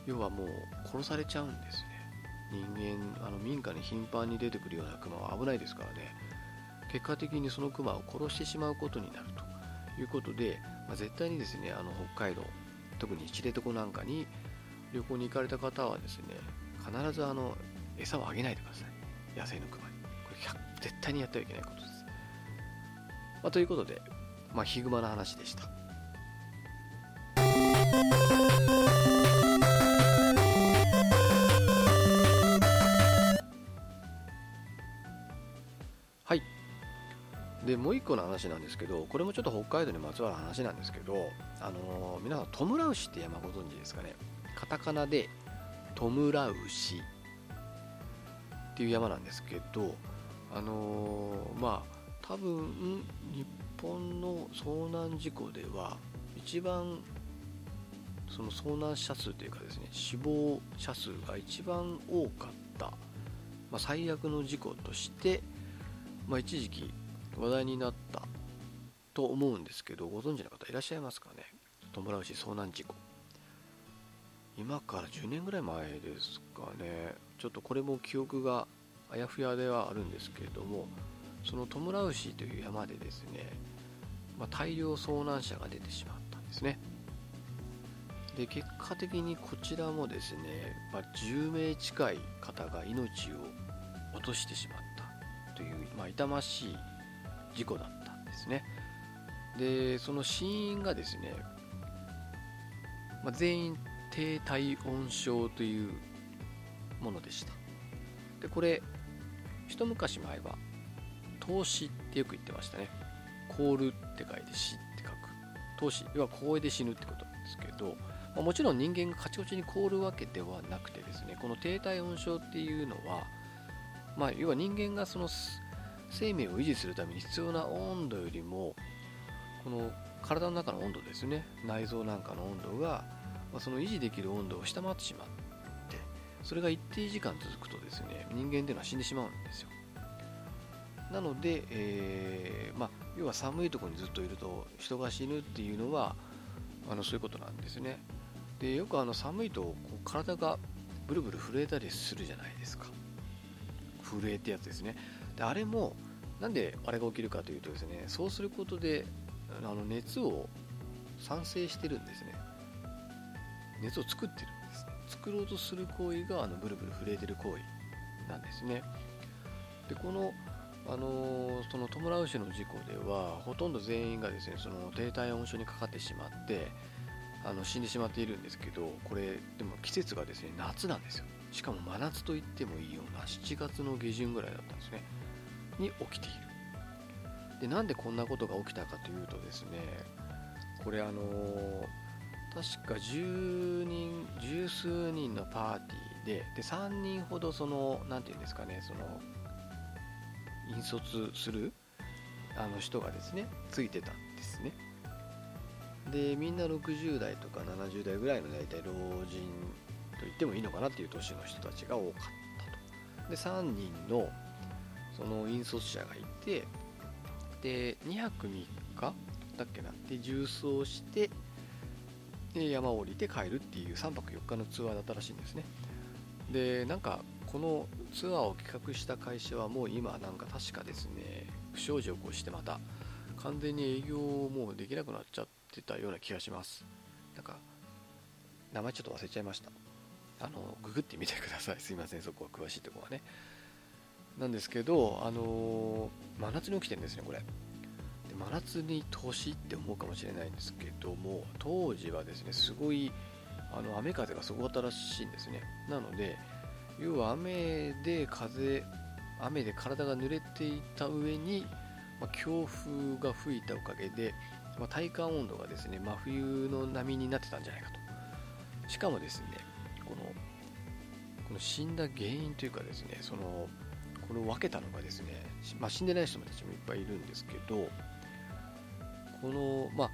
要はもう殺されちゃうんですね。人間あの民家に頻繁に出てくるようなクマは危ないですからね。結果的にそのクマを殺してしまうことになるということで、まあ、絶対にですねあの北海道特に知床なんかに旅行に行かれた方はですね必ずあの餌をあげないでください。野生のクマに。これ絶対にやってはいけないことです、まあ、ということで、まあ、ヒグマの話でした。でもう一個の話なんですけどこれもちょっと北海道にまつわる話なんですけどあのー、皆さんトムラウシって山ご存知ですかね？カタカナでトムラウシっていう山なんですけどあのー、まあ多分日本の遭難事故では一番その遭難者数というかですね死亡者数が一番多かった、まあ、最悪の事故として、まあ、一時期話題になったと思うんですけどご存知の方いらっしゃいますかね？トムラウシ遭難事故。今から10年ぐらい前ですかね。ちょっとこれも記憶があやふやではあるんですけれどもそのトムラウシという山でですね、まあ、大量遭難者が出てしまったんですね。で結果的にこちらもですね、まあ、10名近い方が命を落としてしまったという、まあ、痛ましい事故だったんですね。でその死因がですね、まあ、全員低体温症というものでした。でこれ一昔前は投資ってよく言ってましたね。凍るって書いて死って書く。投資要は光栄で死ぬってことなんですけどまあ、もちろん人間がカチコチに凍るわけではなくてですねこの低体温症っていうのは、まあ、要は人間がその生命を維持するために必要な温度よりもこの体の中の温度ですね。内臓なんかの温度が、まあ、その維持できる温度を下回ってしまってそれが一定時間続くとですね人間っていうのは死んでしまうんですよ。なので、えーまあ、要は寒いところにずっといると人が死ぬっていうのはあのそういうことなんですね。でよくあの寒いとこう体がブルブル震えたりするじゃないですか。震えってやつですね。であれもなんであれが起きるかというとですねそうすることであの熱を産生してるんですね。熱を作ってるんです。作ろうとする行為があのブルブル震えてる行為なんですね。でこのあのそのトムラウシの事故ではほとんど全員がですねその低体温症にかかってしまってあの死んでしまっているんですけどこれでも季節がですね夏なんですよ。しかも真夏と言ってもいいような7月の下旬ぐらいだったんですね。に起きている。でなんでこんなことが起きたかというとですねこれあの確か10人十数人のパーティーでで3人ほどその何て言うんですかねその引率するあの人がですねついてたんですね。でみんな60代とか70代ぐらいの大体老人と言ってもいいのかなっていう年の人たちが多かったと。で3人のその引率者がいてで2泊3日だっけな。で重装してで山を降りて帰るっていう3泊4日のツアーだったらしいんですね。でなんかこのツアーを企画した会社はもう今なんか確かですね不祥事を起こしてまた完全に営業もうできなくなっちゃってたような気がします。なんか名前ちょっと忘れちゃいました。あのググってみてください。すいませんそこは詳しいところはね。なんですけどあの真夏に起きてるんですねこれ。で真夏に年って思うかもしれないんですけども当時はですねすごいあの雨風がすごかったらしいんですね。なので要は雨で風雨で体が濡れていた上に、まあ、強風が吹いたおかげで、まあ、体感温度がですね真冬の波になってたんじゃないかと。しかもですねこのこの死んだ原因というかですねそのこれを分けたのがですね、まあ、死んでない人たちもいっぱいいるんですけどこのまあ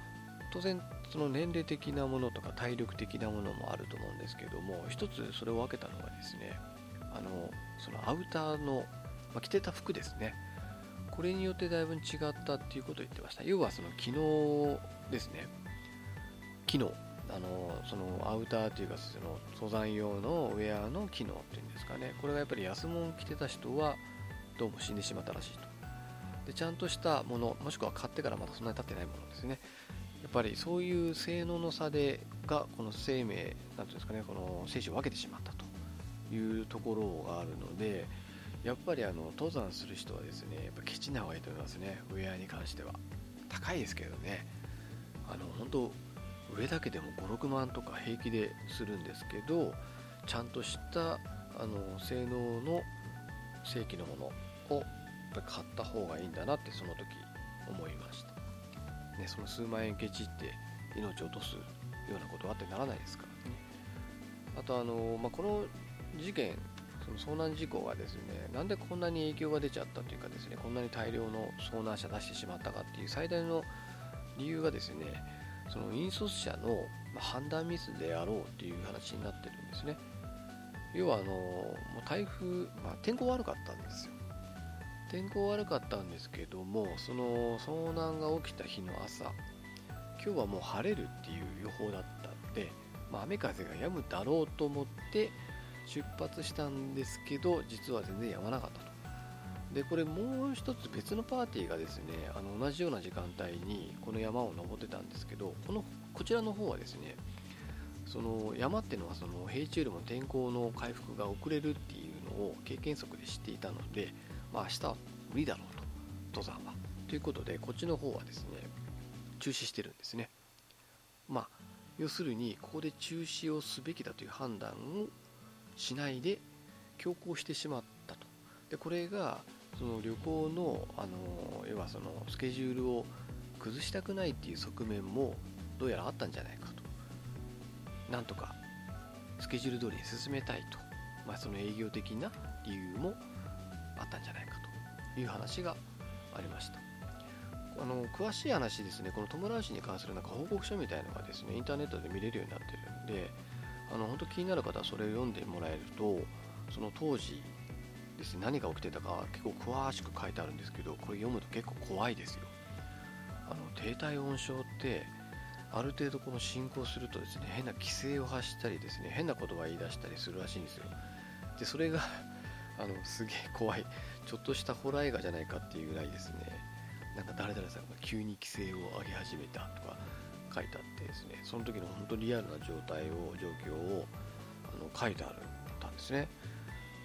当然その年齢的なものとか体力的なものもあると思うんですけども一つそれを分けたのがですねあのそのアウターの、まあ、着てた服ですね。これによってだいぶ違ったっていうことを言ってました。要はその機能ですね。機能あのそのアウターというかその登山用のウェアの機能っていうんですかね。これがやっぱり安物着てた人はどうも死んでしまったらしいと。でちゃんとしたものもしくは買ってからまだそんなに経ってないものですね。やっぱりそういう性能の差でがこの生命なんていうんですかねこの生死を分けてしまったというところがあるのでやっぱりあの登山する人はですねやっぱケチな方がいいと思いますね。ウェアに関しては。高いですけどね。あの本当上だけでも56万とか平気でするんですけどちゃんとしたあの性能の正規のものをやっぱ買った方がいいんだなってその時思いました、ね、その数万円ケチって命を落とすようなことはあってならないですからね。あとあの、まあ、この事件その遭難事故がですねなんでこんなに影響が出ちゃったというかですねこんなに大量の遭難者出してしまったかっていう最大の理由がですねその引率者の判断ミスであろうという話になってるんですね。要はあのもう台風、まあ、天候悪かったんですよ。天候悪かったんですけどもその遭難が起きた日の朝今日はもう晴れるっていう予報だったんで、まあ、雨風が止むだろうと思って出発したんですけど実は全然止まなかったと。でこれもう一つ別のパーティーがですねあの同じような時間帯にこの山を登ってたんですけどこのこちらの方はですねその山っていうのはその平地よりも天候の回復が遅れるっていうのを経験則で知っていたので、まあ、明日は無理だろうと登山は。ということでこっちの方はですね中止してるんですね。まあ要するにここで中止をすべきだという判断をしないで強行してしまったと。でこれがその旅行のあの要はそのスケジュールを崩したくないっていう側面もどうやらあったんじゃないかと。なんとかスケジュール通りに進めたいと、まあ、その営業的な理由もあったんじゃないかという話がありました。あの詳しい話ですね。このトムラウシに関するなんか報告書みたいのがですねインターネットで見れるようになってるんであの本当気になる方はそれを読んでもらえるとその当時ですね。何が起きてたか結構詳しく書いてあるんですけどこれ読むと結構怖いですよ。あの低体温症ってある程度この進行するとですね変な規制を発したりですね変な言葉言い出したりするらしいんですよ。でそれがあのすげえ怖い。ちょっとしたホラー映画じゃないかっていうぐらいですね。なんか誰々さんが急に規制を上げ始めたとか書いてあってですね。その時の本当リアルな状態を状況をあの書いてあるたんですね。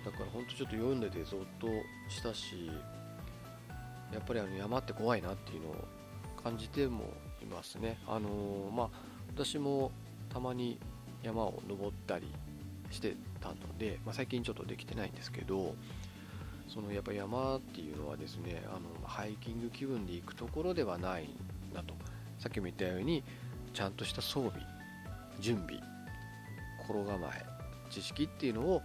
だから本当ちょっと読んでてゾッとしたしやっぱりあの山って怖いなっていうのを感じてもいますね。あのー、まあ私もたまに山を登ったりしてたので、まあ、最近ちょっとできてないんですけどそのやっぱ山っていうのはですねあのハイキング気分で行くところではないなと。さっきも言ったようにちゃんとした装備準備心構え知識っていうのを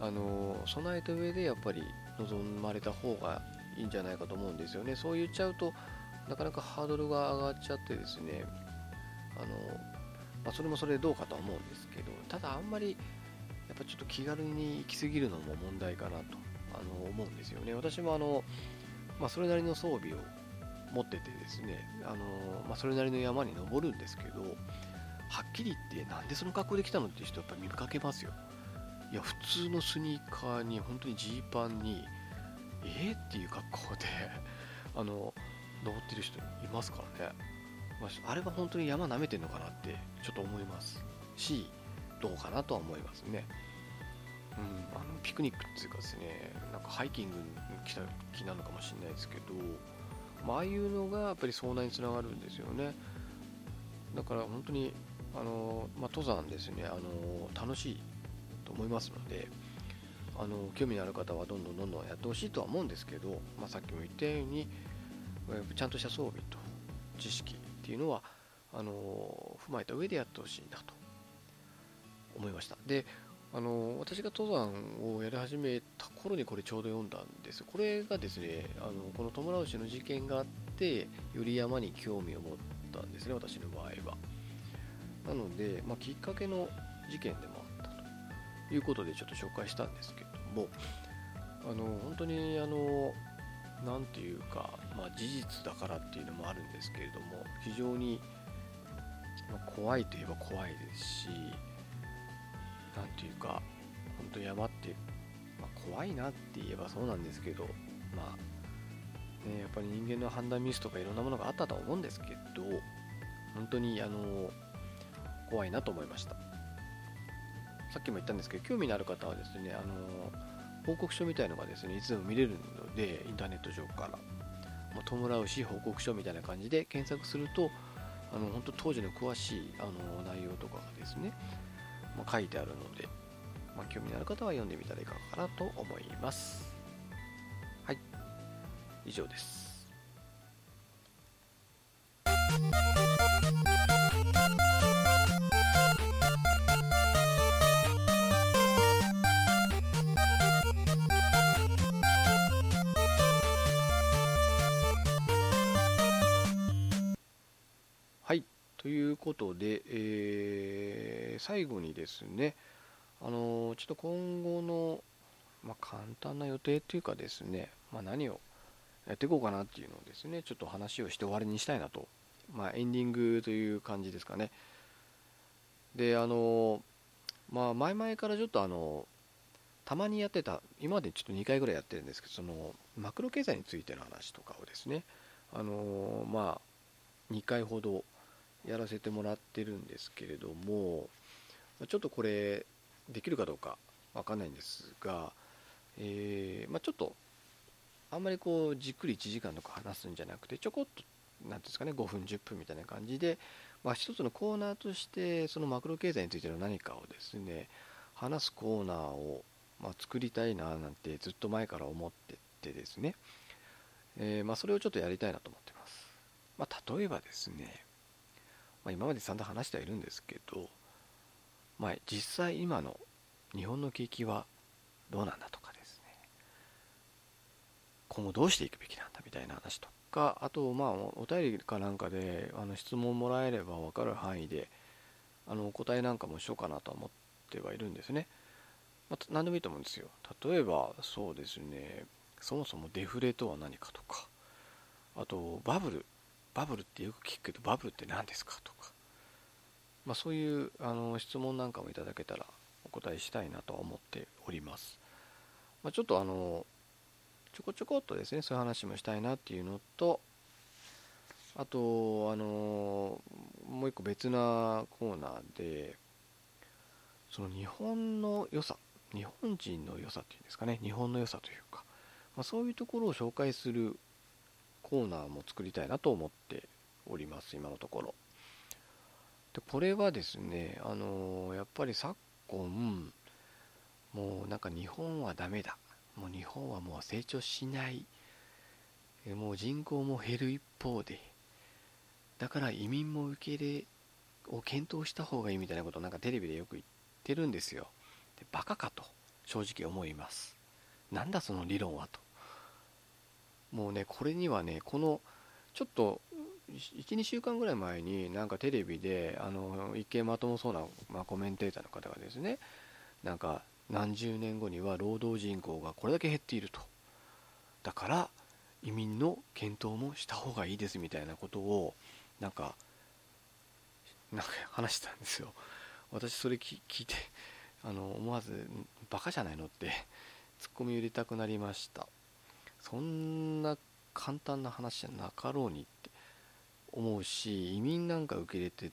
あの備えた上でやっぱり望まれた方がいいんじゃないかと思うんですよね。そう言っちゃうとなかなかハードルが上がっちゃってですねあの、まあ、それもそれでどうかとは思うんですけどただあんまりやっぱちょっと気軽に行き過ぎるのも問題かなとあの思うんですよね。私もあの、まあ、それなりの装備を持っててですねあの、まあ、それなりの山に登るんですけどはっきり言ってなんでその格好で来たのって人やっぱ見かけますよ。いや普通のスニーカーに本当にジーパンにえー、っていう格好で あの登ってる人いますからね、まあ、あれは本当に山舐めてんのかなってちょっと思いますしどうかなとは思いますね。うん、あのピクニックっていうかですねなんかハイキングに来た気なのかもしれないですけど、まああいうのがやっぱり遭難につながるんですよね。だから本当にあの、まあ、登山ですね。あの楽しいと思いますのであの興味のある方はどんどんどんどんやってほしいとは思うんですけど、まあ、さっきも言ったようにちゃんとした装備と知識っていうのはあの踏まえた上でやってほしいなと思いました。であの私が登山をやり始めた頃にこれちょうど読んだんです。これがですねあのこのトムラウシの事件があってより山に興味を持ったんですね私の場合は。なので、まあ、きっかけの事件でもいうことでちょっと紹介したんですけどもあの本当にあの何ていうか、まあ、事実だからっていうのもあるんですけれども非常に、怖いといえば怖いですし何ていうか本当山って、まあ、怖いなって言えばそうなんですけどまあねやっぱり人間の判断ミスとかいろんなものがあったとは思うんですけど本当にあの怖いなと思いました。さっきも言ったんですけど興味のある方はですねあの報告書みたいのがですねいつでも見れるのでインターネット上から。もう弔うし報告書みたいな感じで検索するとあの本当当時の詳しいあの内容とかがですね、まあ、書いてあるので、まあ、興味のある方は読んでみたらいかがかなと思います。はい。以上です。ということで、えー、最後にですね、あの、ちょっと今後の、まあ、簡単な予定というかですね、まあ、何をやっていこうかなっていうのをですね、ちょっと話をして終わりにしたいなと、まあ、エンディングという感じですかね。で、あの、まあ、前々からちょっとあのたまにやってた、今までちょっと2回ぐらいやってるんですけど、そのマクロ経済についての話とかをですね、あのまあ、2回ほどやらせてもらってるんですけれどもちょっとこれできるかどうかわかんないんですが、えー、まあ、ちょっとあんまりこうじっくり1時間とか話すんじゃなくてちょこっと何ですかね5分10分みたいな感じで、まあ、一つのコーナーとしてそのマクロ経済についての何かをですね話すコーナーを、まあ、作りたいななんてずっと前から思っててですね、えー、まあ、それをちょっとやりたいなと思ってます、ま例えばですねまあ、今まで散々話してはいるんですけど、まあ、実際今の日本の景気はどうなんだとかですね。今後どうしていくべきなんだみたいな話とかあとまあお便りかなんかであの質問もらえれば分かる範囲であのお答えなんかもしようかなと思ってはいるんですね、まあ、何でもいいと思うんですよ。例えばそうですね。そもそもデフレとは何かとか。あとバブル。バブルってよく聞くけどバブルって何ですかとか、まあ、そういうあの質問なんかもいただけたらお答えしたいなと思っております、まあ、ちょっとあのちょこちょこっとですねそういう話もしたいなっていうのとあとあのもう一個別なコーナーでその日本の良さ日本人の良さっていうんですかね日本の良さというか、まあ、そういうところを紹介するコーナーも作りたいなと思っております今のところ。でこれはですねあの、やっぱり昨今もうなんか日本はダメだ。もう日本はもう成長しない。もう人口も減る一方で。だから移民も受け入れを検討した方がいいみたいなことをなんかテレビでよく言ってるんですよ。でバカかと正直思います。なんだその理論はと。もうね、これにはね、この、ちょっと、1、2週間ぐらい前に、なんかテレビで、あの、一見まともそうな、まあ、コメンテーターの方がですね、なんか、何十年後には労働人口がこれだけ減っていると。だから、移民の検討もした方がいいですみたいなことを、なんか、なんか話したんですよ。私それ聞いて、あの、思わず、バカじゃないのって、ツッコミ入れたくなりました。そんな簡単な話じゃなかろうにって思うし移民なんか受け入れて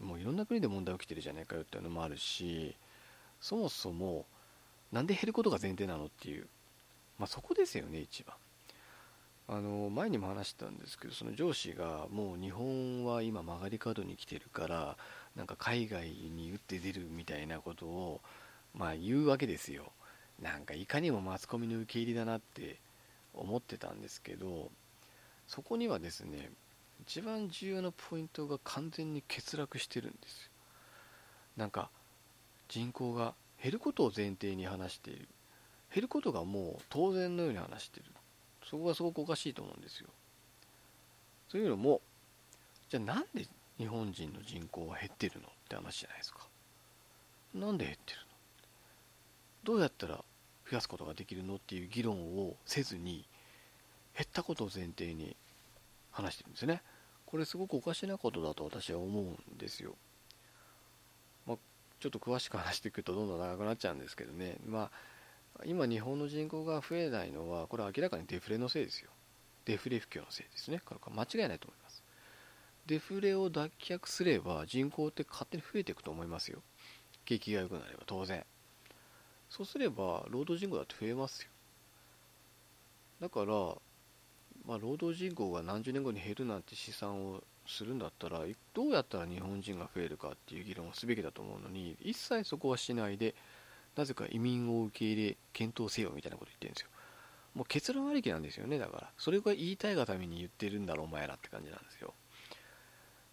もういろんな国で問題起きてるじゃないかよっていうのもあるしそもそもなんで減ることが前提なのっていう、まあ、そこですよね一番。あの前にも話したんですけどその上司がもう日本は今曲がり角に来てるからなんか海外に打って出るみたいなことをまあ言うわけですよ。なんかいかにもマスコミの受け入れだなって思ってたんですけどそこにはですね一番重要なポイントが完全に欠落してるんですよ。なんか人口が減ることを前提に話している。減ることがもう当然のように話してる。そこがすごくおかしいと思うんですよ。というのもじゃあなんで日本人の人口は減ってるのって話じゃないですか。なんで減ってるの？どうやったら増やすことができるのっていう議論をせずに減ったことを前提に話してるんですね。これすごくおかしなことだと私は思うんですよ、まあ、ちょっと詳しく話していくとどんどん長くなっちゃうんですけどね。まあ今日本の人口が増えないのはこれは明らかにデフレのせいですよ。デフレ不況のせいですね。これ間違いないと思います。デフレを脱却すれば人口って勝手に増えていくと思いますよ。景気が良くなれば当然。そうすれば労働人口だって増えますよ。だから、まあ、労働人口が何十年後に減るなんて試算をするんだったらどうやったら日本人が増えるかっていう議論をすべきだと思うのに一切そこはしないでなぜか移民を受け入れ検討せよみたいなこと言ってるんですよ。もう結論ありきなんですよねだから。それが言いたいがために言ってるんだろお前らって感じなんですよ。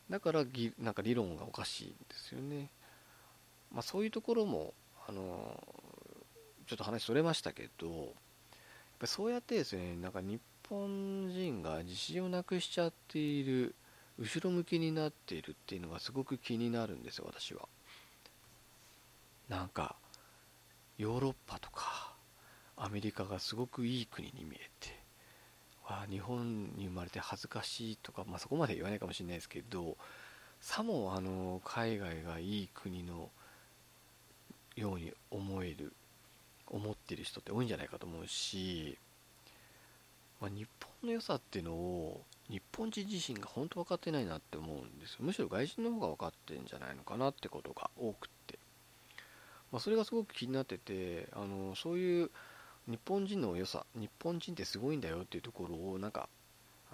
だからぎなんか理論がおかしいんですよね。まあそういうところもあのちょっと話それましたけど、やっぱそうやってですね、なんか日本人が自信をなくしちゃっている、後ろ向きになっているっていうのがすごく気になるんですよ、私は。なんか、ヨーロッパとか、アメリカがすごくいい国に見えて、わ日本に生まれて恥ずかしいとか、まあ、そこまで言わないかもしれないですけど、さもあの海外がいい国のように思えるってる人って多いんじゃないかと思うし、まあ、日本の良さっていうのを日本人自身が本当分かってないなって思うんですよ。むしろ外人の方が分かってんじゃないのかなってことが多くって、まあ、それがすごく気になっててあのそういう日本人の良さ日本人ってすごいんだよっていうところをなんか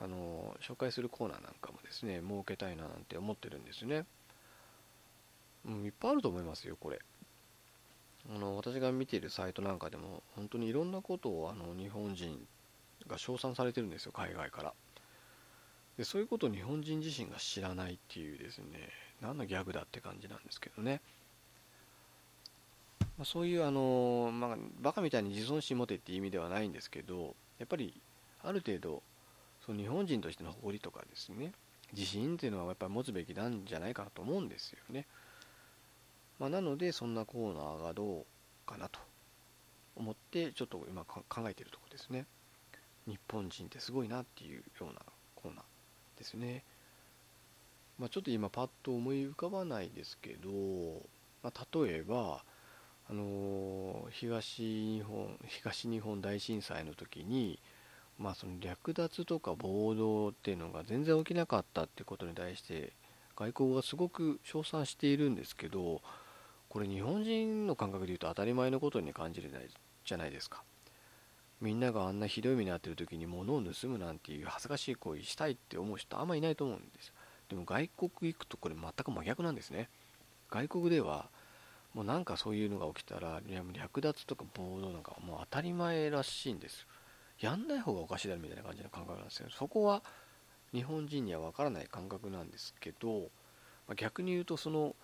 あの紹介するコーナーなんかもですね設けたいななんて思ってるんですね、うん、いっぱいあると思いますよこれ。あの私が見ているサイトなんかでも本当にいろんなことをあの日本人が称賛されてるんですよ海外からでそういうことを日本人自身が知らないっていうですね何のギャグだって感じなんですけどね、まあ、そういうあの、まあ、バカみたいに自尊心持てっていう意味ではないんですけどやっぱりある程度その日本人としての誇りとかですね自信っていうのはやっぱり持つべきなんじゃないかなと思うんですよね。まあ、なのでそんなコーナーがどうかなと思ってちょっと今考えてるとこですね。日本人ってすごいなっていうようなコーナーですね。まあ、ちょっと今パッと思い浮かばないですけど、まあ、例えばあのー、東日本東日本大震災の時にまあその略奪とか暴動っていうのが全然起きなかったってことに対して外交がすごく称賛しているんですけどこれ日本人の感覚で言うと当たり前のことに感じれないじゃないですか。みんながあんなひどい目に遭ってる時に物を盗むなんていう恥ずかしい行為したいって思う人あんまいないと思うんです。でも外国行くとこれ全く真逆なんですね。外国ではもうなんかそういうのが起きたら略奪とか暴動なんかもう当たり前らしいんです。やんない方がおかしいだろみたいな感じの感覚なんですよ。そこは日本人にはわからない感覚なんですけど、まあ、逆に言うとその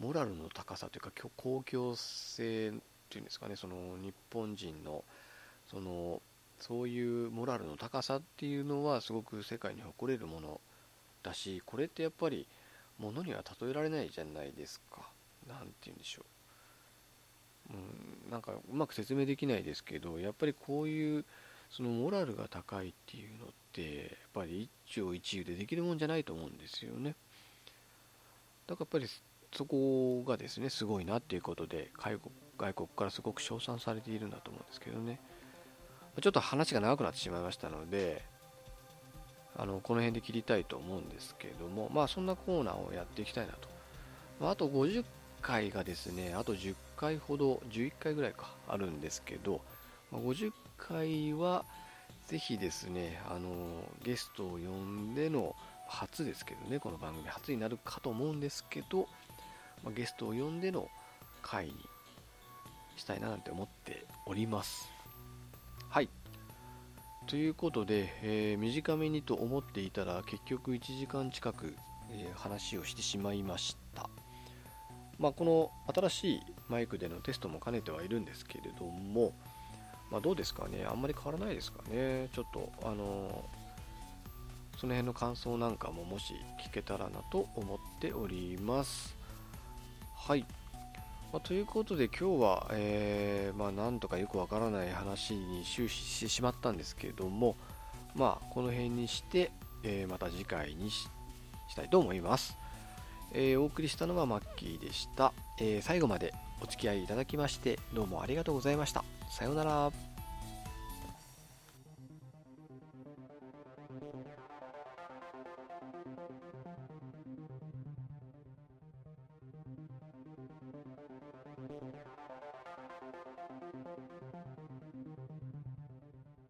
モラルの高さというか公共性っていうんですかねその日本人のそのそういうモラルの高さっていうのはすごく世界に誇れるものだしこれってやっぱり物には例えられないじゃないですか。何て言うんでしょう、うん、なんかうまく説明できないですけどやっぱりこういうそのモラルが高いっていうのってやっぱり一朝一夕でできるもんじゃないと思うんですよね。だからやっぱりそこがですねすごいなっていうことで外国外国からすごく称賛されているんだと思うんですけどね。ちょっと話が長くなってしまいましたのであのこの辺で切りたいと思うんですけどもまあそんなコーナーをやっていきたいなと、まあ、と50回がですねあと10回ほど11回ぐらいかあるんですけど、ま、50回はぜひですねあのゲストを呼んでの初ですけどねこの番組初になるかと思うんですけどまあ、ゲストを呼んでの回にしたいななんて思っております。はい。ということで、えー、短めにと思っていたら結局1時間近く、えー、話をしてしまいました。まあ、この新しいマイクでのテストも兼ねてはいるんですけれども、まあ、どうですかね、あんまり変わらないですかね、ちょっと、あのその辺の感想なんかももし聞けたらなと思っております。はい。まあ、ということで今日は、えー、まあ、なんとかよくわからない話に終始してしまったんですけれども、まあ、この辺にして、えー、また次回にしたいと思います。えー、お送りしたのはマッキーでした、え最後までお付き合いいただきましてどうもありがとうございました。さようなら。